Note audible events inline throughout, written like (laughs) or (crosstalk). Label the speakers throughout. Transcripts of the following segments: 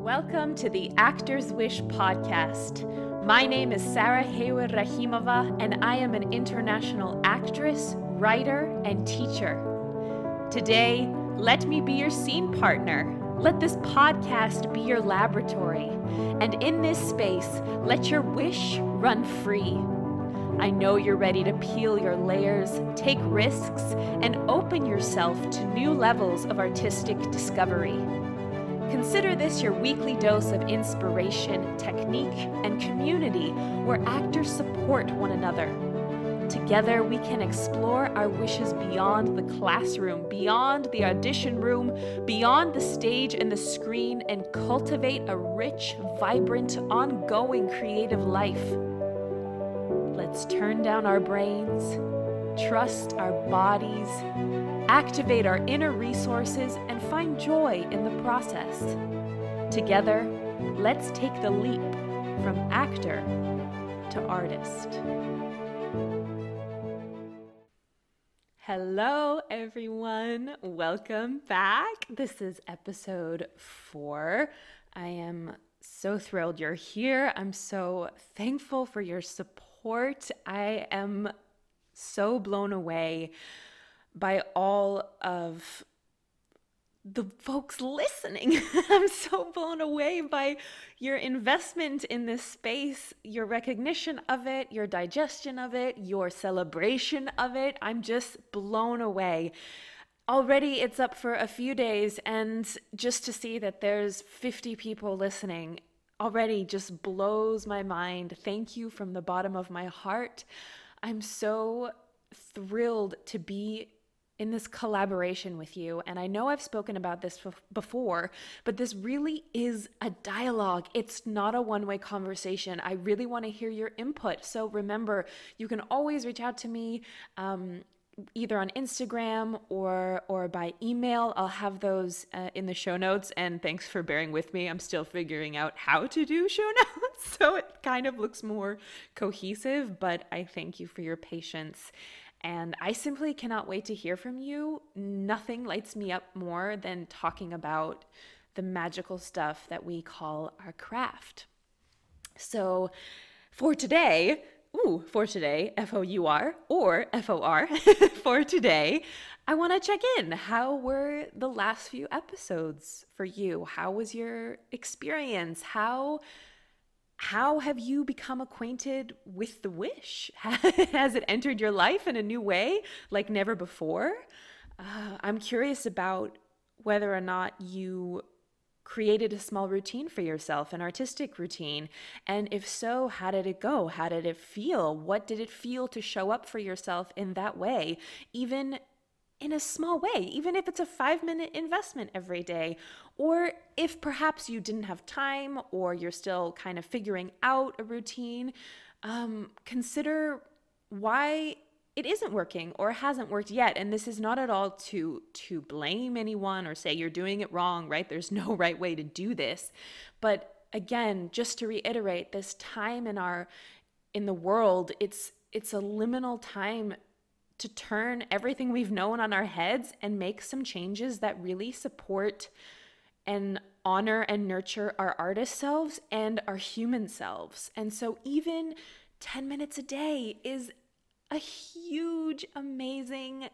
Speaker 1: Welcome to the Actor's Wish podcast. My name is Sarah Haywood Rahimova, and I am an international actress, writer, and teacher. Today, let me be your scene partner. Let this podcast be your laboratory. And in this space, let your wish run free. I know you're ready to peel your layers, take risks, and open yourself to new levels of artistic discovery. Consider this your weekly dose of inspiration, technique, and community where actors support one another. Together, we can explore our wishes beyond the classroom, beyond the audition room, beyond the stage and the screen, and cultivate a rich, vibrant, ongoing creative life. Let's turn down our brains, trust our bodies, activate our inner resources, and find joy in the process. Together, let's take the leap from actor to artist. Hello, everyone. Welcome back. This is episode four. I am so thrilled you're here. I'm so thankful for your support. I am so blown away by all of the folks listening. (laughs) I'm so blown away by your investment in this space, your recognition of it, your digestion of it, your celebration of it. I'm just blown away. Already it's up for a few days, and just to see that there's 50 people listening already just blows my mind. Thank you from the bottom of my heart. I'm so thrilled to be in this collaboration with you. And I know I've spoken about this before, but this really is a dialogue. It's not a one way conversation. I really want to hear your input. So remember, you can always reach out to me. Um, either on Instagram or or by email. I'll have those uh, in the show notes. And thanks for bearing with me. I'm still figuring out how to do show (laughs) notes, so it kind of looks more cohesive. But I thank you for your patience. And I simply cannot wait to hear from you. Nothing lights me up more than talking about the magical stuff that we call our craft. So, for today, ooh, for today, F O U R or F O R, (laughs) for today, I want to check in. How were the last few episodes for you? How was your experience? How how have you become acquainted with the wish? (laughs) Has it entered your life in a new way like never before? Uh, I'm curious about whether or not you created a small routine for yourself, an artistic routine? And if so, how did it go? How did it feel? What did it feel to show up for yourself in that way? Even in a small way, even if it's a five minute investment every day, or if perhaps you didn't have time or you're still kind of figuring out a routine, um, consider why it isn't working or hasn't worked yet. And this is not at all to to blame anyone or say you're doing it wrong right? There's no (laughs) right way to do this. But again just to reiterate this time in our in the world it's it's a liminal time to turn everything we've known on our heads and make some changes that really support and honor and nurture our artist selves and our human selves. And so, even 10 minutes a day is a huge, amazing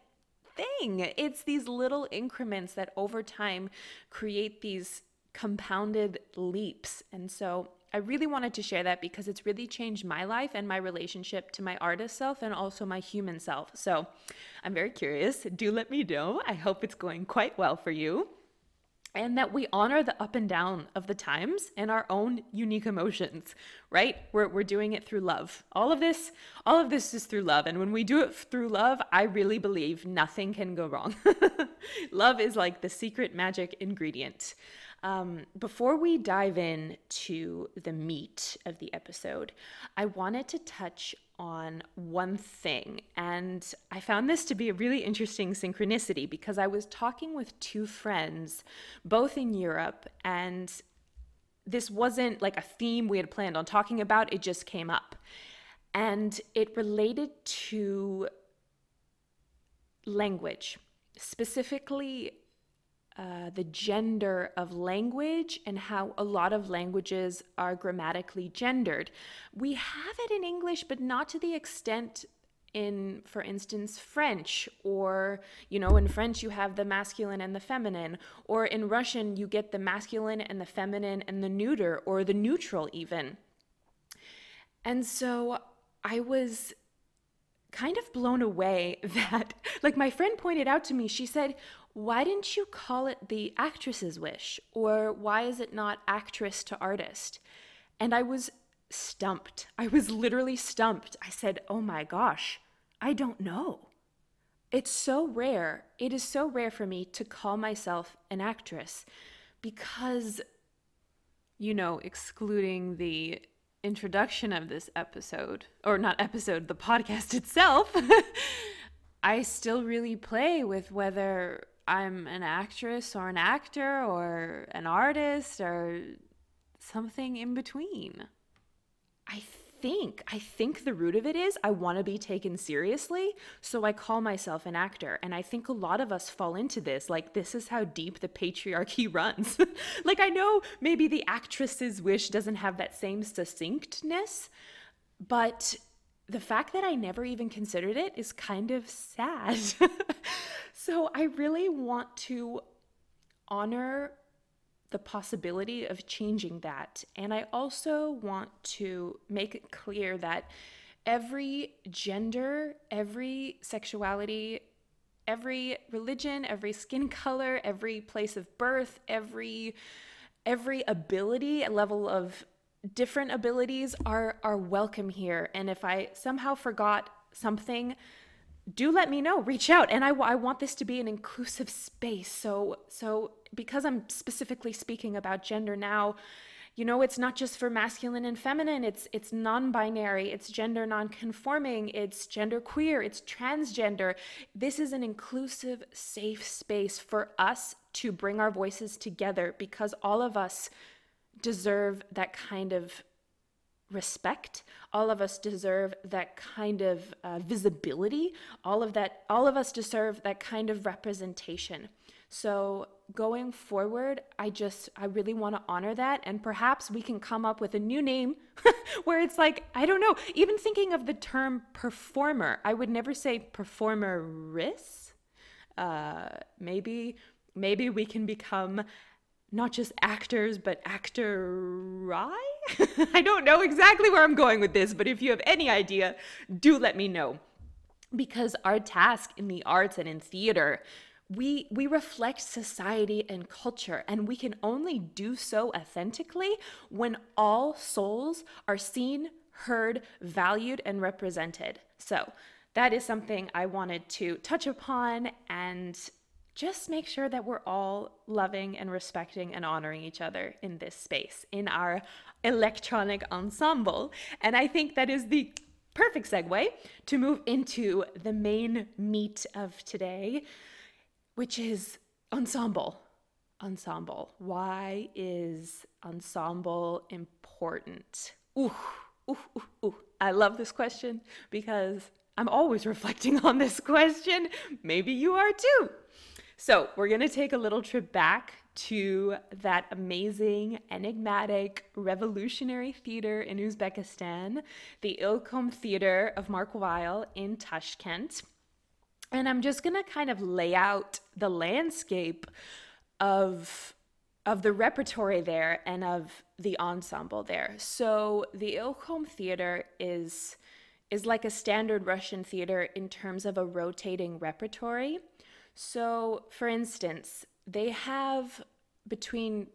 Speaker 1: thing. It's these little increments that over time create these compounded leaps. And so, I really wanted to share that because it's really changed my life and my relationship to my artist self and also my human self. So I'm very curious. Do let me know. I hope it's going quite well for you. And that we honor the up and down of the times and our own unique emotions, right? We're, we're doing it through love. All of this, all of this is through love. And when we do it through love, I really believe nothing can go wrong. (laughs) love is like the secret magic ingredient. Um, before we dive in to the meat of the episode, I wanted to touch on one thing. And I found this to be a really interesting synchronicity because I was talking with two friends, both in Europe, and this wasn't like a theme we had planned on talking about, it just came up. And it related to language, specifically uh, the gender of language and how a lot of languages are grammatically gendered. We have it in English, but not to the extent in for instance french or you know in french you have the masculine and the feminine or in russian you get the masculine and the feminine and the neuter or the neutral even and so i was kind of blown away (laughs) that like my friend pointed out to me she said why didn't you call it the actress's wish? Or why is it not actress to artist? And I was stumped. I was literally stumped. I said, Oh my gosh, I don't know. It's so rare. It is so rare for me to call myself an actress because, you know, excluding the introduction of this episode, or not episode, the podcast (laughs) itself, (laughs) I still really play with whether I'm an actress or an actor or an artist or something in between. I think, I think the root of it is I want to be taken seriously, so I call myself an actor. And I think a lot of us fall into this. Like, this is how deep the patriarchy (laughs) runs. like, I know maybe the actress's wish doesn't have that same succinctness, but the fact that I never even considered it is kind of sad. (laughs) so I really want to honor the possibility of changing that. And I also want to make it clear that every gender, every sexuality, every religion, every skin (laughs) color, every place of birth, every every ability, a level of different abilities are are welcome here and if i somehow forgot something do let me know reach out. And I, I want this to be an inclusive space. So so because i'm specifically speaking about gender now you know it's not just for masculine and feminine. It's it's non-binary. It's gender non-conforming. It's gender queer it's transgender. This is an inclusive safe space for us to bring our voices together because all of us deserve that kind of respect. All of us deserve that kind of uh, visibility. All of that all of us deserve that kind of representation. So going forward i just i really want to honor that and perhaps we can come up with a new name (laughs) where it's like i don't know even thinking of the term performer i would never say performeress uh, maybe maybe we can become not just actors, but actor (laughs) I don't know exactly where I'm going with this, but if you have any idea, do let me know. Because our task in the arts and in theater, we we reflect society and culture and we can only do so authentically when all souls are seen, heard, valued and represented. So, that is something I wanted to touch upon and just make sure that we're all loving and respecting and honoring each other in this space, in our electronic ensemble. And I think that is the perfect segue to move into the main meat of today, which is ensemble. Ensemble. Why is ensemble important? Ooh, ooh, ooh, ooh. I love this question because I'm always (laughs) reflecting on this question. Maybe you are too. So, we're going to take a little trip back to that amazing, enigmatic, revolutionary theater in Uzbekistan, the Ilkhom Theater of Mark Weil in Tashkent. And I'm just going to kind of lay out the landscape of of the repertory there and of the ensemble there. So the Ilkhom Theater is is like a standard Russian theater in terms of a rotating repertoire. So, for instance, they have between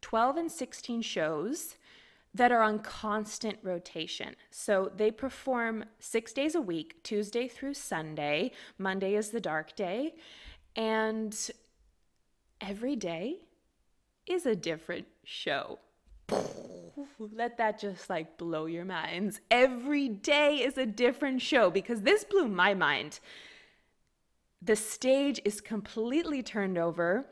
Speaker 1: 12 and 16 shows that are on constant rotation. So they perform six days a week, Tuesday through Sunday. Monday is the dark day. And every day is a different show. (laughs) Let that just like blow your minds. Every day is a different show because this blew my mind the stage is completely turned over.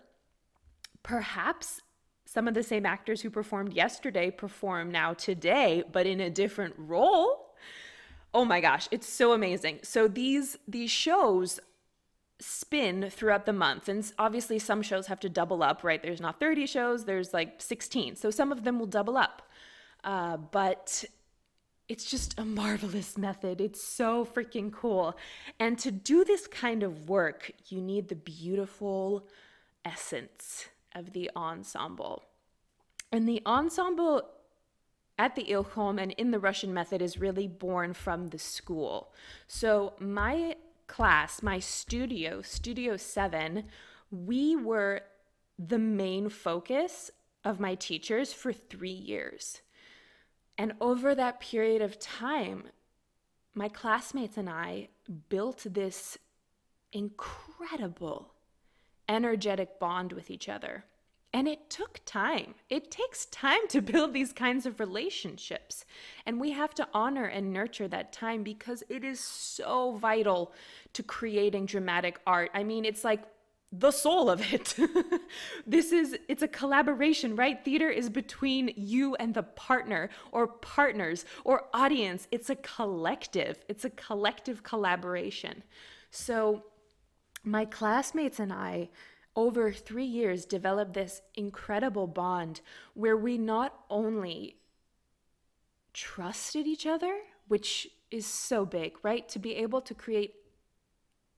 Speaker 1: Perhaps some of the same actors who performed yesterday perform now today, but in a different role. Oh my gosh, it's so amazing. So these these shows spin throughout the month. And obviously, some shows have to double up, right? There's not 30 shows, there's like 16. So some of them will double up. Uh, but it's just a marvelous method. It's so freaking cool. And to do this kind of work, you need the beautiful essence of the ensemble. And the ensemble at the Ilkhom and in the Russian method is really born from the school. So my class, my studio, Studio 7, we were the main focus of my teachers for three years. And over that period of time, my classmates and I built this incredible energetic bond with each other. And it took time. It takes time to (laughs) build these kinds of relationships. And we have to honor and nurture that time because it is so vital to creating dramatic art. I mean, it's like the soul of it. (laughs) this is it's a collaboration, right? Theater is between you and the partner or partners or audience. It's a collective. It's a collective collaboration. So my classmates and I over three years developed this incredible bond where we not only trusted each other, which is so big, right? To be able to create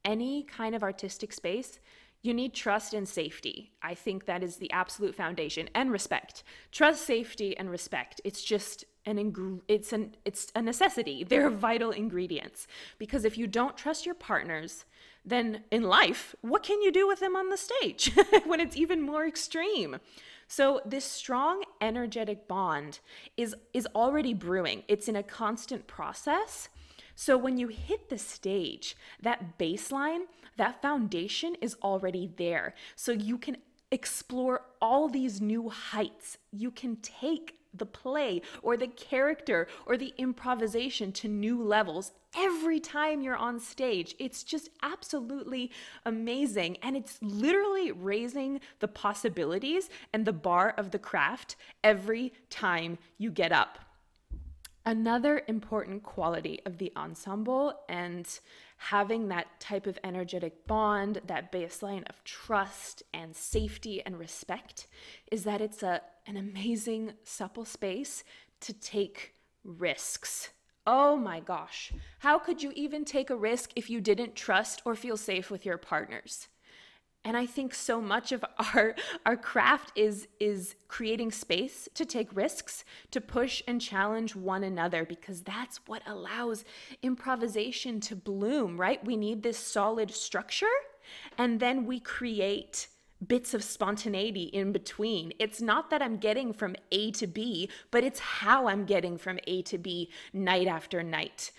Speaker 1: any kind of artistic space, you need trust and safety. I think that is the absolute foundation and respect. Trust, safety, and respect. It's just an ing- it's an it's a necessity. (laughs) They're vital ingredients because if you don't trust your partners, then in life, what can you do with them on the stage (laughs) when it's even more extreme? So this strong energetic bond is is already brewing. It's in a constant process. So when you hit the stage, that baseline, that foundation is already there. So you can explore all these new heights. You can take the play or the character or the improvisation to new levels every time you're on stage. It's just absolutely amazing. And it's literally raising the possibilities and the bar of the craft every time you get up. Another important quality of the ensemble and having that type of energetic bond, that baseline of trust and safety and respect, is that it's a, an amazing, supple space to take risks. Oh my gosh, how could you even take a risk if you didn't trust or feel safe with your partners? And i think so much of (laughs) our our craft is is creating space to take risks to push and challenge one another because that's what allows improvisation to bloom right we need this solid structure and then we create bits of spontaneity in between. It's not that I'm getting from A to B, but it's how I'm getting from A to B night after night.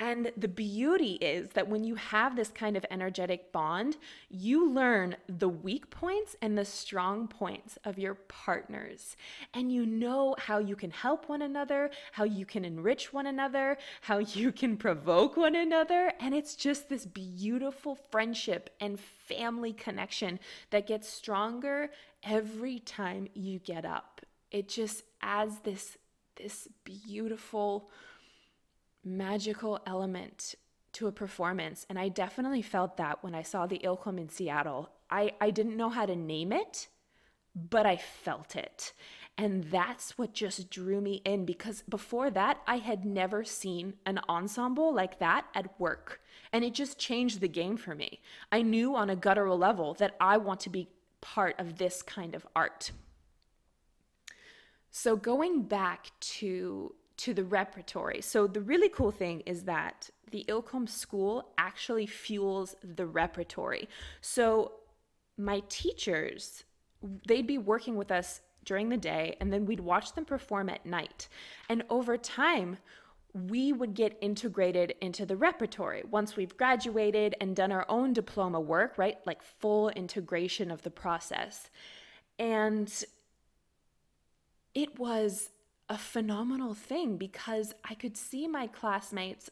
Speaker 1: And the beauty is that when you have this kind of energetic bond, you learn the weak points and the strong points of your partners. And you know how you can help one another, how you can enrich one another, how (laughs) you can provoke one another. And it's just this beautiful friendship and family connection that gets stronger every time you get up. It just adds this, this beautiful magical element to a performance. And I definitely felt that when I saw the Ilkhom in Seattle. I, I didn't know how to name it, but I felt it. And that's what just drew me in because before that, I had never seen an ensemble like that at work. And it just changed the game for me. I knew on a guttural level that I want to be part of this kind of art. So, going back to to the repertory. So the really cool thing is that the Ilkhom school actually fuels the repertory. So my teachers, they'd be working with us during the day and then we'd watch them perform at night. And over time, we would get integrated into the repertory once we've graduated and done our own diploma work, right? Like full integration of the process. And it was a phenomenal thing because I could see my classmates.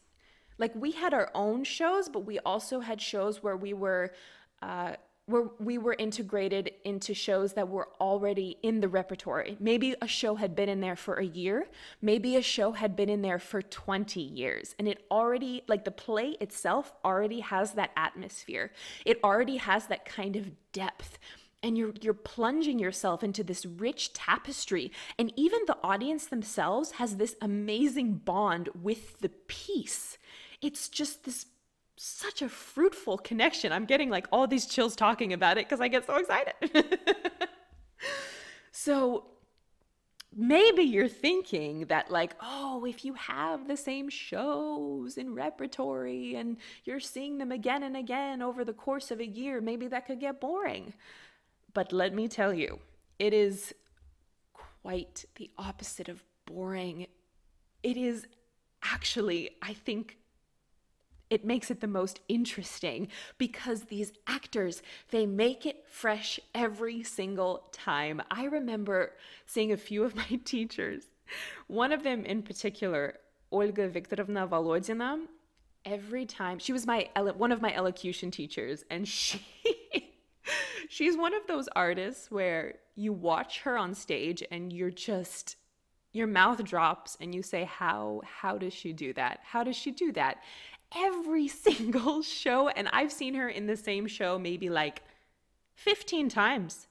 Speaker 1: Like we had our own shows, but we also had shows where we were uh, where we were integrated into shows that were already in the repertory. Maybe a show had been in there for a year, maybe a show had been in there for 20 years, and it already, like the play itself, already has that atmosphere. It already has that kind of depth. And you're you're plunging yourself into this rich tapestry. And even the audience themselves has this amazing bond with the piece. It's just this such a fruitful connection. I'm getting like all these chills talking about it because I get so excited. (laughs) so maybe you're thinking that like oh if you have the same shows in repertory and you're seeing them again and again over the course of a year maybe that could get boring but let me tell you it is quite the opposite of boring. It is actually i think it makes it the most interesting because these actors they make it fresh every single time. I remember seeing a few of (laughs) my teachers. One of them in particular olga viktorovna volodina every time she was my one of my elocution teachers and (laughs) she she's one of those artists where you watch her on stage and you're just your mouth drops and you say how how does she do that how does she do that every (laughs) single show. And I've seen her in the same show maybe like 15 times.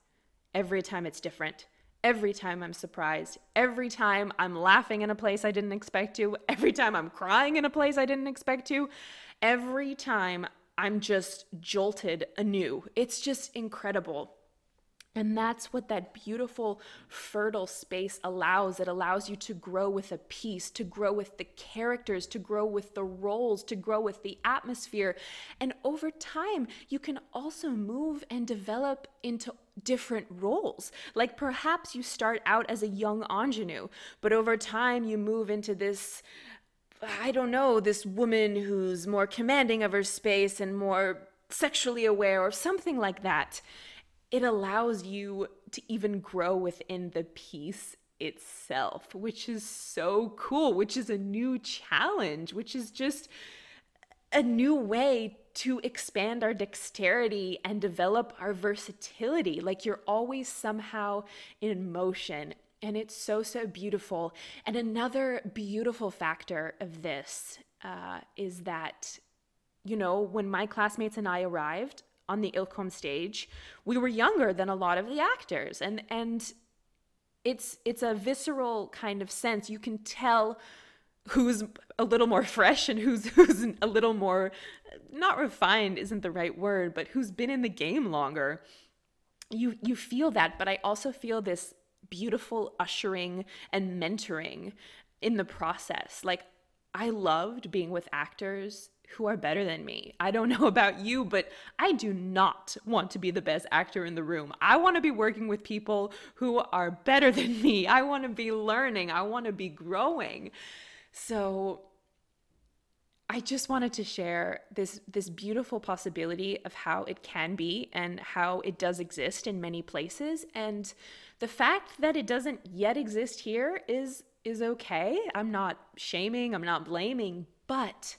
Speaker 1: Every time it's different. Every time I'm surprised. Every time I'm laughing in a place I didn't expect to. Every time I'm crying in a place I didn't expect to. Every time I'm just jolted anew. It's just incredible. And that's what that beautiful, fertile space allows. It allows you to grow with a piece, to grow with the characters, to grow with the roles, to grow with the atmosphere. And over time, you can also move and develop into different roles. Like perhaps you start out as a young ingenue, but over time, you move into this. I don't know, this woman who's more commanding of her space and more sexually aware or something like that it allows you to even grow within the piece itself, which is so cool, which is a new challenge, which is just a new way to expand our dexterity and develop our versatility. Like you're always somehow in motion. And it's so, so beautiful. And another beautiful factor of this uh, is that, you know, when my classmates and I arrived, on the Ilkhom stage, we were younger than a lot of the actors, and and it's it's a visceral kind of sense. You can tell who's a little more (laughs) fresh and who's who's a little more not refined isn't the right word, but who's been in the game longer. You you feel that, but I also feel this beautiful ushering and mentoring in the process. Like I loved being with actors who are better than me. I don't (laughs) know about you, but I do not want to be the best actor in the room. I want to be working with people who are better (laughs) than me. I want to be learning. I want to be growing. So I just wanted to share this this beautiful possibility of how it can be and how it does exist in many places and the fact that it doesn't yet exist here is is okay. I'm not shaming, I'm not blaming, but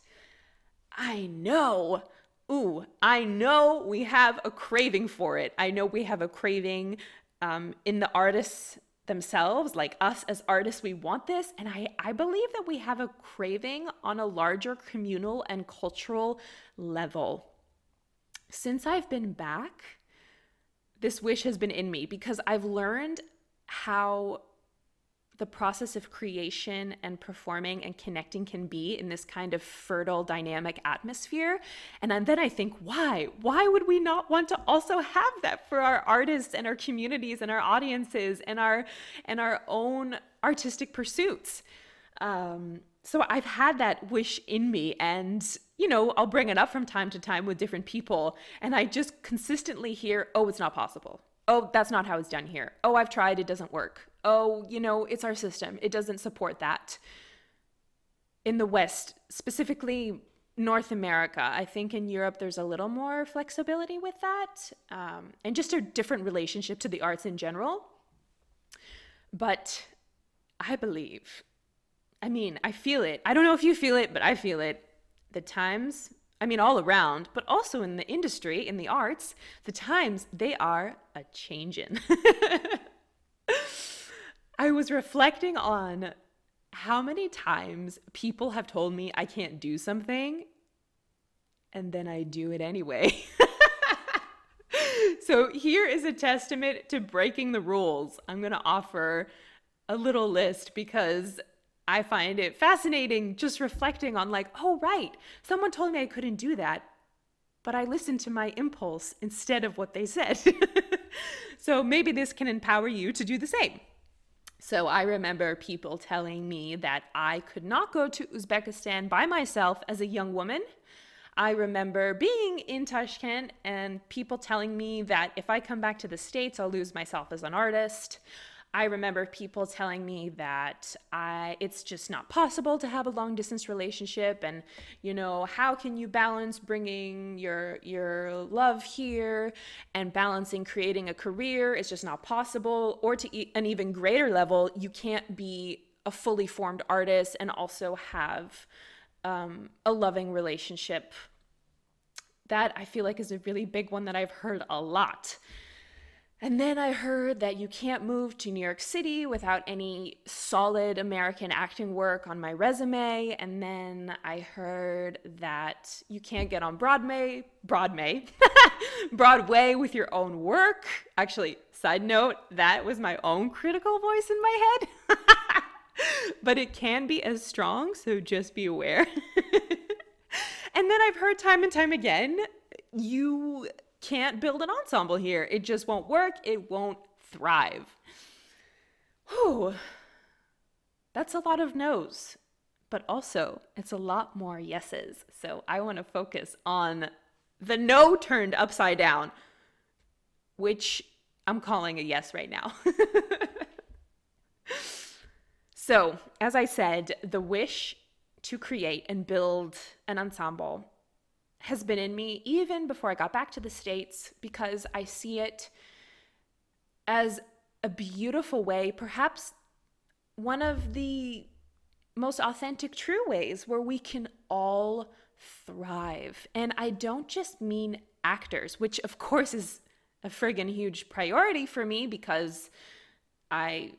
Speaker 1: I know. Ooh, I know we have a craving for it. I know we have a craving um, in the artists themselves, like us as artists, we want this. And I, I believe that we have a craving on a larger communal and cultural level. Since I've been back, this wish has been in me because I've learned how the process of creation and performing and connecting can be in this kind of fertile, dynamic atmosphere. And then I think, why? Why would we not want to also have that for our artists and our communities and our audiences and our and our own artistic pursuits? Um, so I've had that wish in me, and you know, I'll bring it up from time to time with different people, and I just consistently hear, "Oh, it's not possible." Oh, that's not how it's done here. Oh, I've tried, it doesn't work oh, you know, it's our system. It doesn't support that. In the West, specifically North America, I think in Europe there's a little more flexibility with that um, and just a different relationship to the arts in general. But I believe, I mean, I feel it. I don't know if you feel it, but I feel it. The times I mean, all around, but also in the industry, in the arts, the times they are a changin'. (laughs) I was reflecting on how many times people have told me I can't do something and then I do it anyway. (laughs) so here is a testament to breaking the rules. I'm going to offer a little list because I find it fascinating just reflecting on, like, oh, right, someone told me I couldn't do that, but I listened to my impulse instead of what they said. (laughs) so maybe this can empower you to do the same. So I remember people telling me that I could not go to Uzbekistan by myself as a young woman. I remember being in Tashkent and people telling me that if I come back to the States, I'll lose myself as an artist. I remember people telling me that I it's just not possible to have a long distance relationship and you know how can you balance bringing your your love here and balancing creating a career? It's just not possible. Or to an even greater level you can't be a fully formed artist and also have um, a loving relationship. That I feel like is a really big one that I've heard a lot and then I heard that you can't move to New York City without any solid American acting work on my resume. And then I heard that you can't get on Broadway, Broadway, (laughs) Broadway with your own work. Actually, side note, that was my own critical voice in my head. (laughs) but it can be as strong, so just be aware. (laughs) and then I've heard time and time again, you can't build an ensemble here. It just won't work. It won't thrive. Whew. That's a lot of no's, but also it's a lot more yeses. So I want to focus on the no turned upside down, which I'm calling a yes right now. (laughs) so, as I said, the wish to create and build an ensemble has been in me even before I got back to the States because I see it as a beautiful way, perhaps one of the most authentic, true ways where we can all thrive. And I don't just mean actors, which of course is a friggin' huge priority for me because I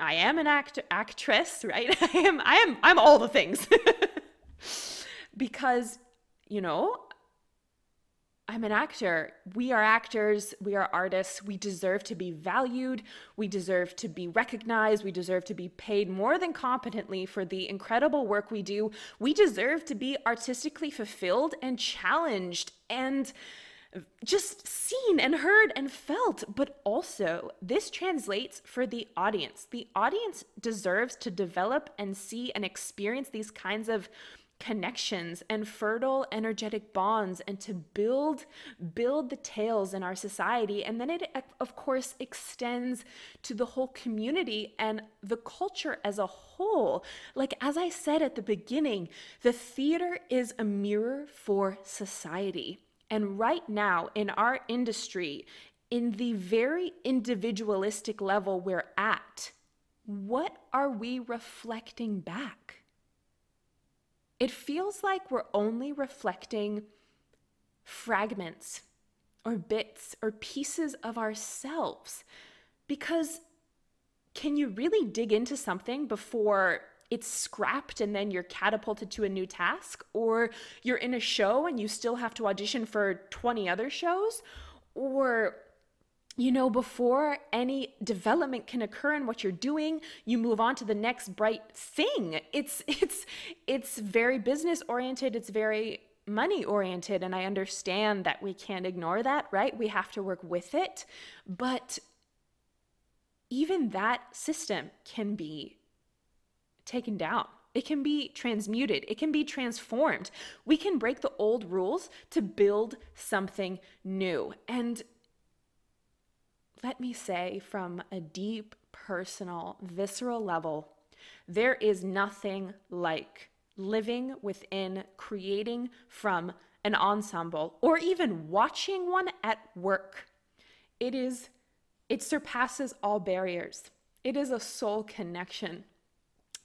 Speaker 1: I am an act actress, right? (laughs) I am I am I'm all the things. (laughs) because you know, I'm an actor. We are actors. We are artists. We deserve to be valued. We deserve to be recognized. We deserve to be paid more than competently for the incredible work we do. We deserve to be artistically fulfilled and challenged and just seen and heard and felt. But also, this translates for the audience. The audience deserves to develop and see and experience these kinds of connections and fertile energetic bonds and to build build the tales in our society. And then it of course extends to the whole community and the culture as a whole. Like as i said at the beginning the theater is a mirror for society. And right now in our industry in the very individualistic level we're at what are we reflecting back it feels like we're only reflecting fragments or bits or pieces of ourselves. Because can you really dig into something before it's scrapped and then you're catapulted to a new task? Or you're in a show and you still have to audition for 20 other shows? Or you know, before any development can occur in what you're doing, you move on to the next bright thing. It's it's it's very business oriented, it's very money oriented and I understand that we can't ignore that, right? We have to work with it. But even that system can be taken down. It can be transmuted. It can be transformed. We can break the old rules to build something new. And let me say from a deep, personal, visceral level, there is nothing like living within, creating from an ensemble, or even watching one at work. It is, it surpasses all barriers. It is a soul connection.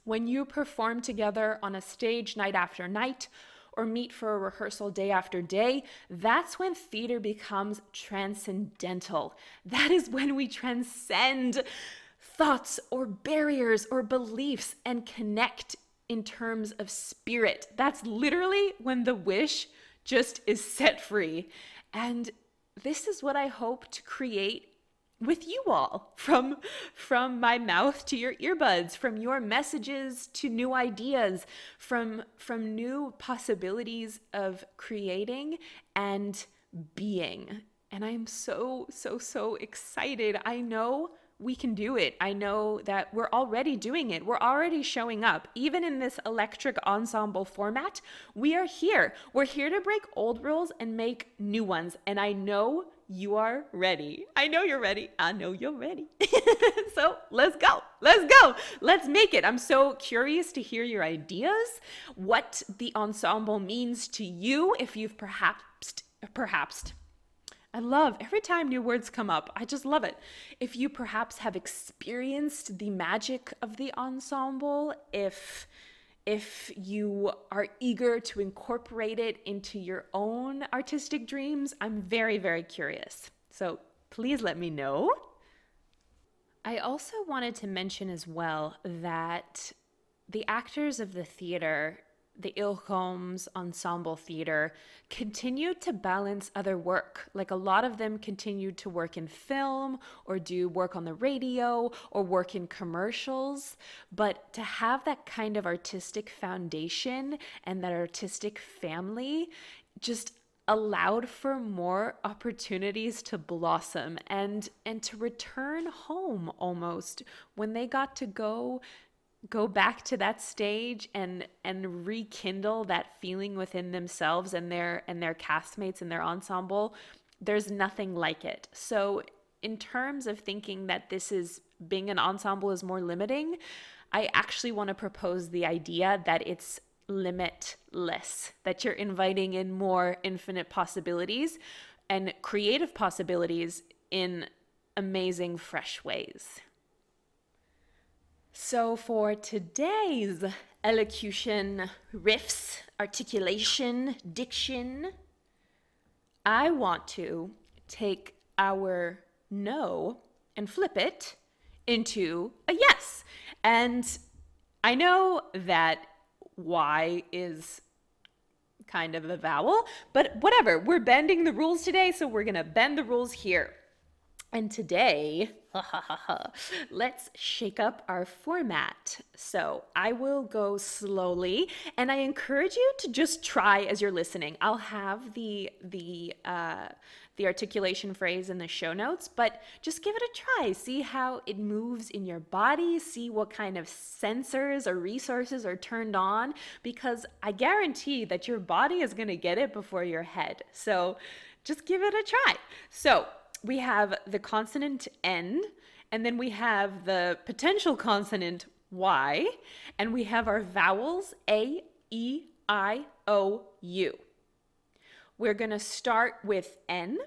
Speaker 1: When you perform together on a stage night after night, or meet for a rehearsal day after day, that's when theater becomes transcendental. That is when we transcend thoughts or barriers or beliefs and connect in terms of spirit. That's literally when the wish just is set free. And this is what I hope to create with you all from from my mouth to your earbuds from your messages to new ideas from from new possibilities of creating and being and i'm so so so excited i know we can do it. I know that we're already doing it. We're already showing up. Even in this electric ensemble format, we are here. We're here to break old rules and make new ones. And I know you are ready. I know you're ready. I know you're ready. (laughs) so let's go. Let's go. Let's make it. I'm so curious to hear your ideas, what the ensemble means to you, if you've perhaps, perhaps, I love every time new words come up. I just love it. If you perhaps have experienced the magic of the ensemble, if if you are eager to incorporate it into your own artistic dreams, I'm very very curious. So, please let me know. I also wanted to mention as well that the actors of the theater the Ilkhom's ensemble theater continued to balance other work. Like a lot of them continued to work in film or do work on the radio or work in commercials. But to have that kind of artistic foundation and that artistic family just allowed for more opportunities to blossom and and to return home almost when they got to go go back to that stage and and rekindle that feeling within themselves and their and their castmates and their ensemble there's nothing like it. So in terms of thinking that this is being an ensemble is more limiting i actually want to propose the idea that it's limitless that you're inviting in more infinite possibilities and creative possibilities in amazing fresh ways so, for today's elocution, riffs, articulation, diction, I want to take our no and flip it into a yes. And I know that Y is kind of a vowel, but whatever. We're bending the rules today, so we're going to bend the rules here. And today, (laughs) let's shake up our format. So I will go slowly, and I encourage you to just try as you're listening. I'll have the the uh, the articulation phrase in the show notes, but just give it a try. See how it moves in your body. See what kind of sensors or resources are turned on, because I guarantee that your body is going to get it before your head. So just give it a try. So we have the consonant N, and then we have the potential consonant Y, and we have our vowels A, E, I, O, U. We're going to start with N,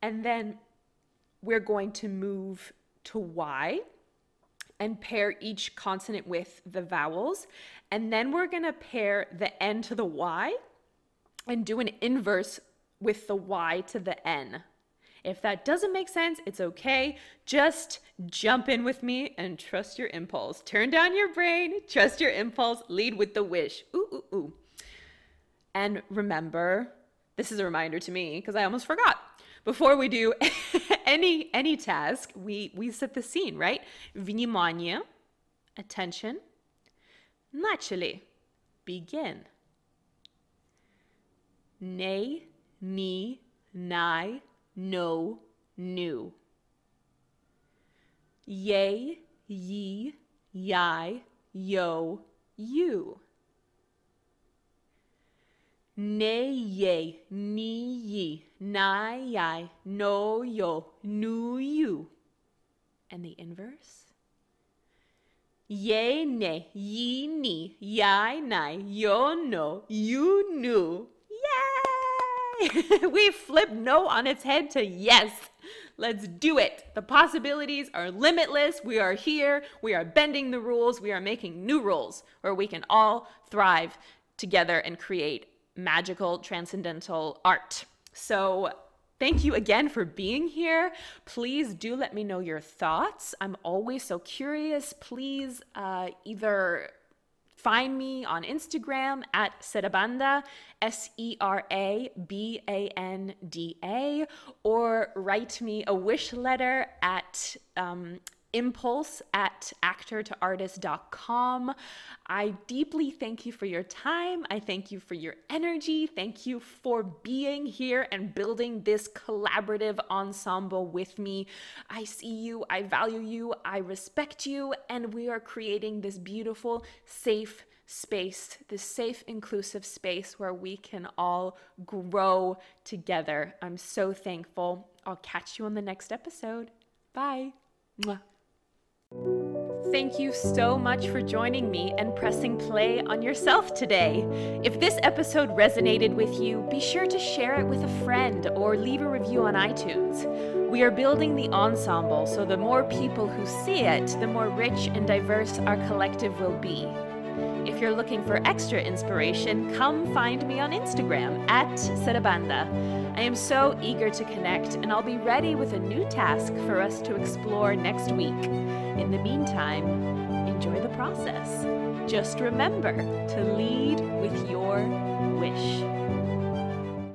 Speaker 1: and then we're going to move to Y and pair each consonant with the vowels. And then we're going to pair the N to the Y and do an inverse with the Y to the N. If that doesn't make sense, it's okay. Just jump in with me and trust your impulse. Turn down your brain, trust your impulse, lead with the wish. Ooh, ooh, ooh. And remember, this is a reminder to me because I almost forgot. Before we do (laughs) any any task, we we set the scene, right? Внимание, attention. Начали. Begin. Ne, ni, nai, no, new. Yea, ye, yai, yo, you. Ne ye, ni ye, na yai, no yo, nu you. And the inverse? Ye ne, ye ni, yai nai, yo no, you nu. (laughs) we flip no on its head to yes. Let's do it. The possibilities are limitless. We are here. We are bending the rules. We are making new rules where we can all thrive together and create magical, transcendental art. So, Thank you again for being here. Please do let me know your thoughts. I'm always so curious. Please uh, either find me on Instagram at Serabanda, S E R A B A N D A, or write me a wish letter at um, impulse at actortoartist.com. I deeply thank you for your time. I thank you for your energy. Thank you for being here and building this collaborative ensemble with me. I see you, I value you, I respect you, and we are creating this beautiful, safe, space, this safe, inclusive space where we can all grow together. I'm so thankful. I'll catch you on the next episode. Bye. Mwah. Thank you so much for joining me and pressing play on yourself today. If this episode resonated with you, be sure to share it with a friend or leave a review on iTunes. We are building the ensemble, so the more people who see it, the more rich and diverse our collective will be. If you're looking for extra inspiration, come find me on Instagram at Serabanda. I am so eager to connect, and I'll be ready with a new task for us to explore next week. In the meantime, enjoy the process. Just remember to lead with your wish.